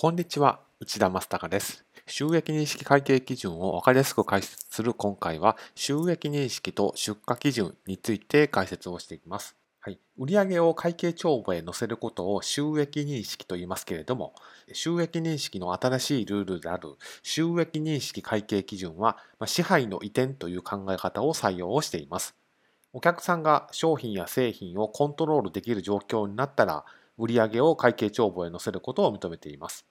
こんにちは、内田正孝です。収益認識会計基準を分かりやすく解説する今回は、収益認識と出荷基準について解説をしていきます。はい、売上を会計帳簿へ載せることを収益認識と言いますけれども、収益認識の新しいルールである収益認識会計基準は、支配の移転という考え方を採用をしています。お客さんが商品や製品をコントロールできる状況になったら、売上を会計帳簿へ載せることを認めています。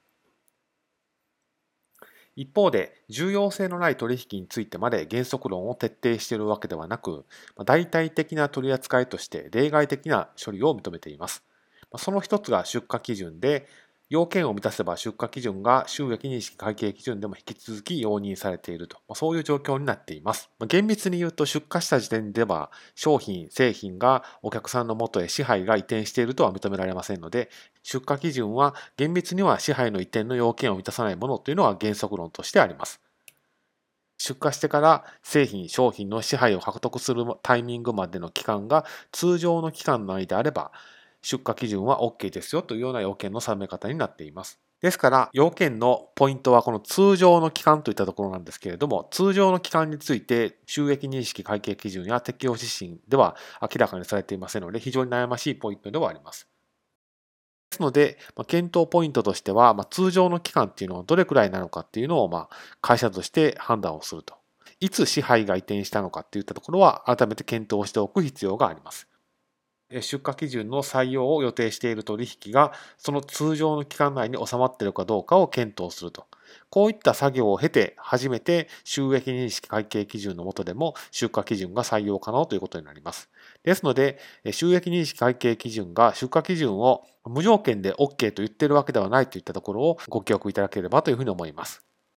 一方で、重要性のない取引についてまで原則論を徹底しているわけではなく、代替的な取り扱いとして例外的な処理を認めています。その一つが出荷基準で、要件を満たせば出荷基準が収益認識会計基準でも引き続き容認されていると、そういう状況になっています。厳密に言うと出荷した時点では商品、製品がお客さんのもとへ支配が移転しているとは認められませんので、出荷基準は厳密には支配の移転の要件を満たさないものというのは原則論としてあります。出荷してから製品、商品の支配を獲得するタイミングまでの期間が通常の期間内であれば、出荷基準は OK ですよというような要件の定め方になっています。ですから、要件のポイントはこの通常の期間といったところなんですけれども、通常の期間について収益認識会計基準や適用指針では明らかにされていませんので、非常に悩ましいポイントではあります。ですので、ま検討ポイントとしては、ま通常の期間っていうのはどれくらいなのかっていうのを、ま会社として判断をすると。いつ支配が移転したのかっていったところは改めて検討しておく必要があります。出荷基準の採用を予定している取引がその通常の期間内に収まっているかどうかを検討すると。こういった作業を経て初めて収益認識会計基準の下でも出荷基準が採用可能ということになります。ですので、収益認識会計基準が出荷基準を無条件で OK と言っているわけではないといったところをご記憶いただければというふうに思います。